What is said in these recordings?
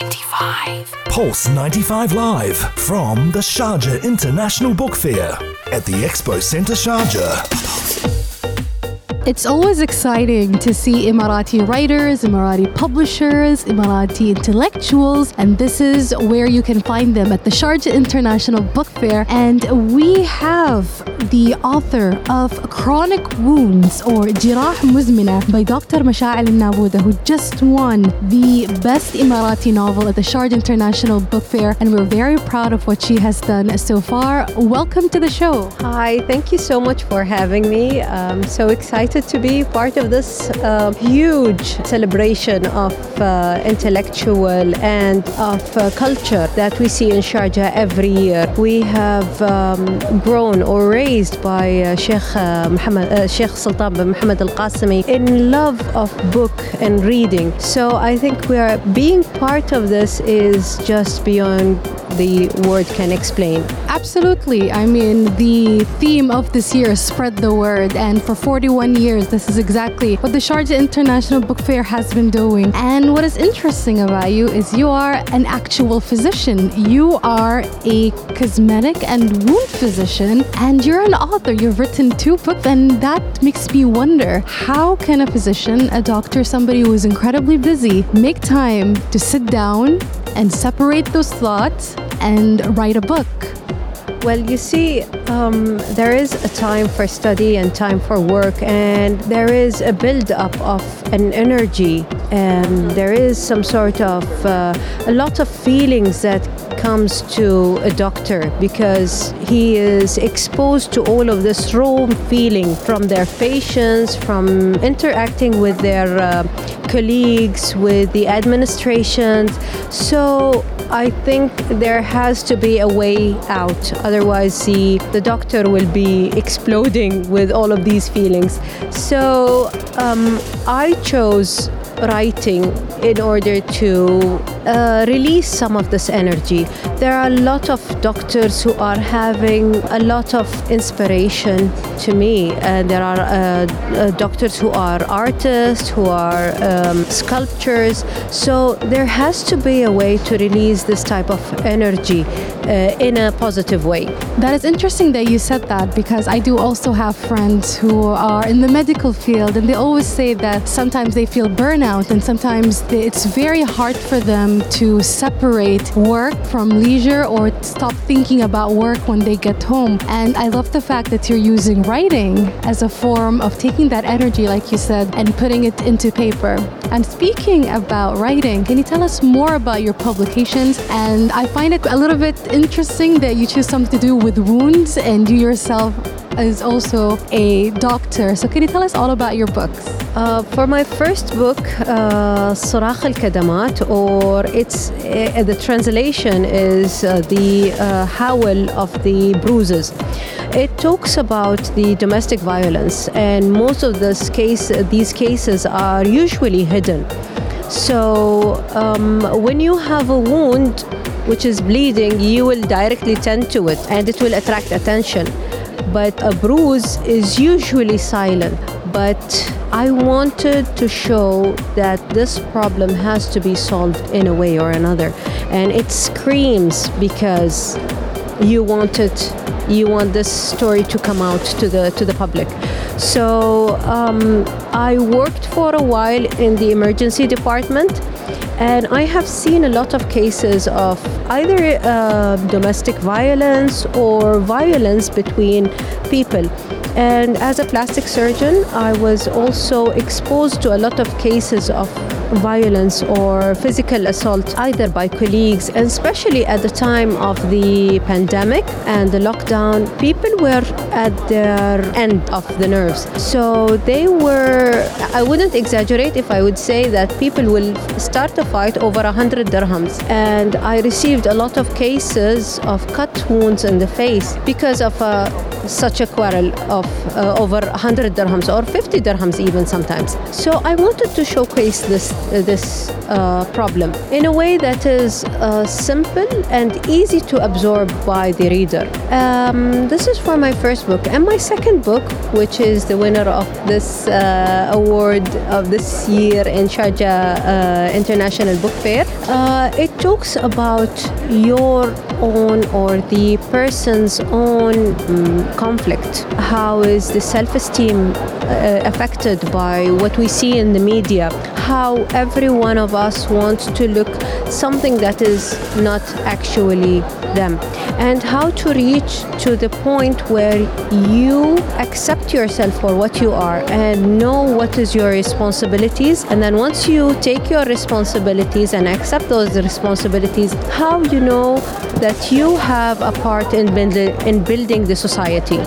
95. Pulse 95 Live from the Sharjah International Book Fair at the Expo Centre Sharjah. It's always exciting to see Emirati writers, Emirati publishers, Emirati intellectuals, and this is where you can find them at the Sharjah International Book Fair. And we have the author of Chronic Wounds or Jirah Muzmina by Dr. Masha'il Nabuda, who just won the best Emirati novel at the Sharjah International Book Fair. And we're very proud of what she has done so far. Welcome to the show. Hi, thank you so much for having me. I'm so excited to be part of this uh, huge celebration of uh, intellectual and of uh, culture that we see in Sharjah every year. We have um, grown or raised by uh, Sheikh uh, Muhammad, uh, Sheikh Sultan bin Muhammad Al Qasimi in love of book and reading. So I think we are being part of this is just beyond the word can explain. Absolutely. I mean, the theme of this year is spread the word, and for 41 years, this is exactly what the Sharjah International Book Fair has been doing. And what is interesting about you is you are an actual physician. You are a cosmetic and wound physician, and you're an author. You've written two books, and that makes me wonder how can a physician, a doctor, somebody who is incredibly busy, make time to sit down and separate those thoughts and write a book? Well, you see, um, there is a time for study and time for work, and there is a build up of an energy, and there is some sort of uh, a lot of feelings that comes to a doctor because he is exposed to all of this raw feeling from their patients, from interacting with their uh, colleagues, with the administrations. So I think there has to be a way out. Otherwise, the, the doctor will be exploding with all of these feelings. So um, I chose writing in order to uh, release some of this energy. There are a lot of doctors who are having a lot of inspiration to me. And there are uh, uh, doctors who are artists, who are um, sculptors. So there has to be a way to release this type of energy uh, in a positive way. That is interesting that you said that because I do also have friends who are in the medical field and they always say that sometimes they feel burnout and sometimes they, it's very hard for them to separate work from leisure or stop thinking about work when they get home. And I love the fact that you're using writing as a form of taking that energy, like you said, and putting it into paper. And speaking about writing, can you tell us more about your publications? And I find it a little bit interesting that you choose something to do with wounds and you yourself is also a doctor. So can you tell us all about your books? Uh, for my first book, uh, Surakh al Kadamat, or it's uh, the translation is uh, the uh, howl of the bruises. It talks about the domestic violence, and most of this case, these cases are usually hidden. So um, when you have a wound which is bleeding, you will directly tend to it, and it will attract attention. But a bruise is usually silent. But I wanted to show that this problem has to be solved in a way or another. And it screams because you want it you want this story to come out to the to the public so um, i worked for a while in the emergency department and I have seen a lot of cases of either uh, domestic violence or violence between people. And as a plastic surgeon, I was also exposed to a lot of cases of violence or physical assault, either by colleagues, and especially at the time of the pandemic and the lockdown, people were at their end of the nerves. So they were, I wouldn't exaggerate if I would say that people will start a fight over 100 dirhams. And I received a lot of cases of cut wounds in the face because of uh, such a quarrel of uh, over 100 dirhams or 50 dirhams even sometimes. So I wanted to showcase this this uh, problem in a way that is uh, simple and easy to absorb by the reader. Um, this is for my first book. And my second book, which is the winner of this uh, award of this year in Sharjah uh, International Book Fair, uh, it talks about your own or the person's own um, conflict. How is the self esteem uh, affected by what we see in the media? How every one of us wants to look something that is not actually them. And how to reach to the point where you accept yourself for what you are and know what is your responsibilities. And then once you take your responsibilities and accept those responsibilities how you know that you have a part in, build- in building the society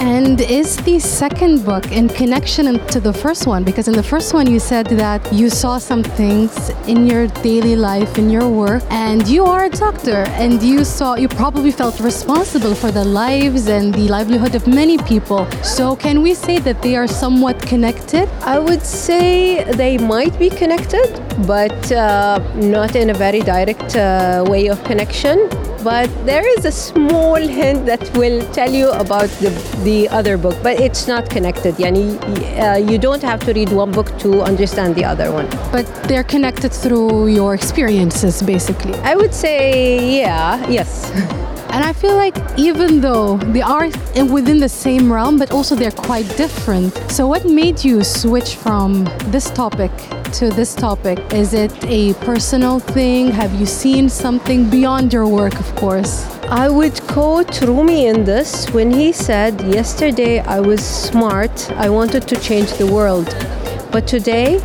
And is the second book in connection to the first one? Because in the first one, you said that you saw some things in your daily life, in your work, and you are a doctor, and you saw, you probably felt responsible for the lives and the livelihood of many people. So, can we say that they are somewhat connected? I would say they might be connected, but uh, not in a very direct uh, way of connection. But there is a small hint that will tell you about the, the other book, but it's not connected. Yani, uh, you don't have to read one book to understand the other one. But they're connected through your experiences, basically. I would say, yeah, yes. And I feel like even though they are within the same realm, but also they're quite different. So, what made you switch from this topic to this topic? Is it a personal thing? Have you seen something beyond your work, of course? I would quote Rumi in this when he said, Yesterday I was smart, I wanted to change the world. But today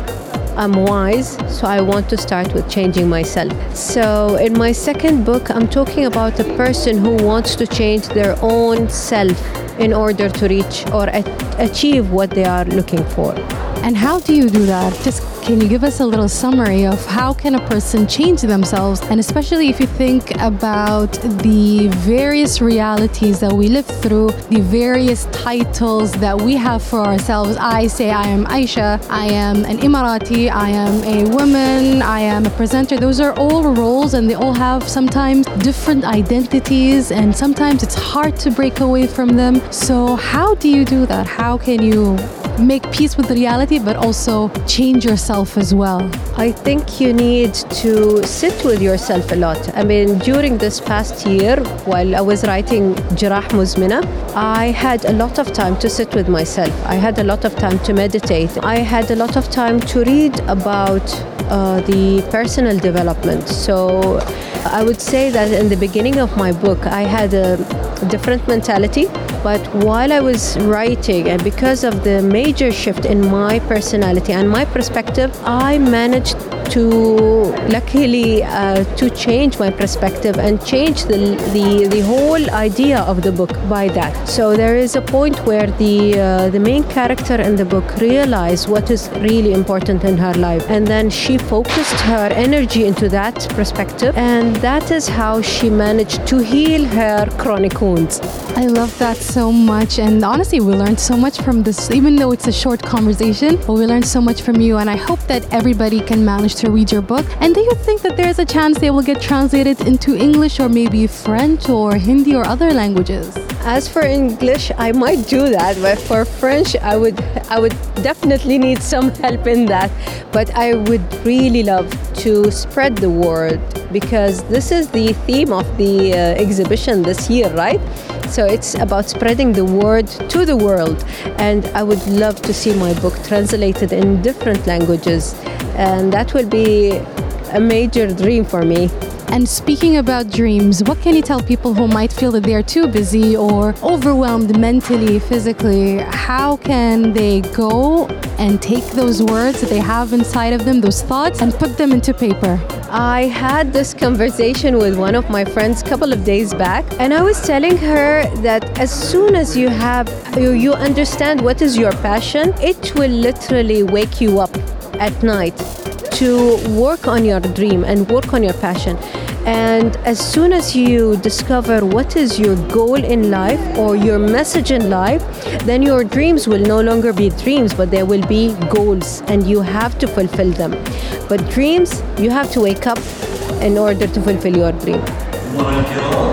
I'm wise, so I want to start with changing myself. So, in my second book, I'm talking about a person who wants to change their own self in order to reach or achieve what they are looking for. And how do you do that? Just can you give us a little summary of how can a person change themselves? And especially if you think about the various realities that we live through, the various titles that we have for ourselves. I say I am Aisha, I am an Emirati, I am a woman, I am a presenter. Those are all roles and they all have sometimes different identities and sometimes it's hard to break away from them. So how do you do that? How can you make peace with the reality but also change yourself as well I think you need to sit with yourself a lot. I mean, during this past year, while I was writing Jirah Muzmina, I had a lot of time to sit with myself. I had a lot of time to meditate. I had a lot of time to read about uh, the personal development. So I would say that in the beginning of my book, I had a different mentality. But while I was writing, and because of the major shift in my personality and my perspective, I managed to luckily uh, to change my perspective and change the, the the whole idea of the book by that. So there is a point where the uh, the main character in the book realized what is really important in her life, and then she focused her energy into that perspective, and that is how she managed to heal her chronic wounds. I love that so much. And honestly, we learned so much from this, even though it's a short conversation, but we learned so much from you. And I hope that everybody can manage to read your book. And do you think that there's a chance they will get translated into English or maybe French or Hindi or other languages? As for English, I might do that, but for French, I would I would definitely need some help in that. But I would really love to spread the word because this is the theme of the uh, exhibition this year, right? So it's about spreading the word to the world, and I would love to see my book translated in different languages, and that will be a major dream for me. And speaking about dreams, what can you tell people who might feel that they're too busy or overwhelmed mentally, physically? How can they go and take those words that they have inside of them, those thoughts, and put them into paper? I had this conversation with one of my friends a couple of days back, and I was telling her that as soon as you have you, you understand what is your passion, it will literally wake you up at night to work on your dream and work on your passion. And as soon as you discover what is your goal in life or your message in life, then your dreams will no longer be dreams, but they will be goals, and you have to fulfill them. But dreams, you have to wake up in order to fulfill your dream.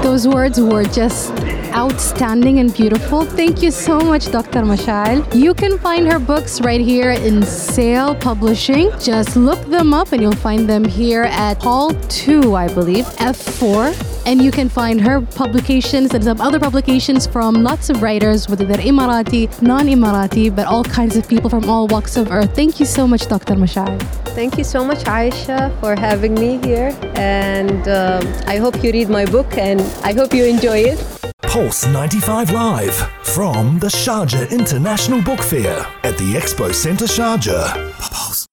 Those words were just outstanding and beautiful. Thank you so much, Dr. Mashal. You can find her books right here in Sale Publishing. Just look them up and you'll find them here at Hall 2, I believe, F4 and you can find her publications and some other publications from lots of writers, whether they're Emirati, non Emirati, but all kinds of people from all walks of earth. Thank you so much, Dr. Mashal. Thank you so much, Aisha, for having me here. And um, I hope you read my book and I hope you enjoy it. Pulse 95 Live from the Sharjah International Book Fair at the Expo Centre Sharjah. Pulse.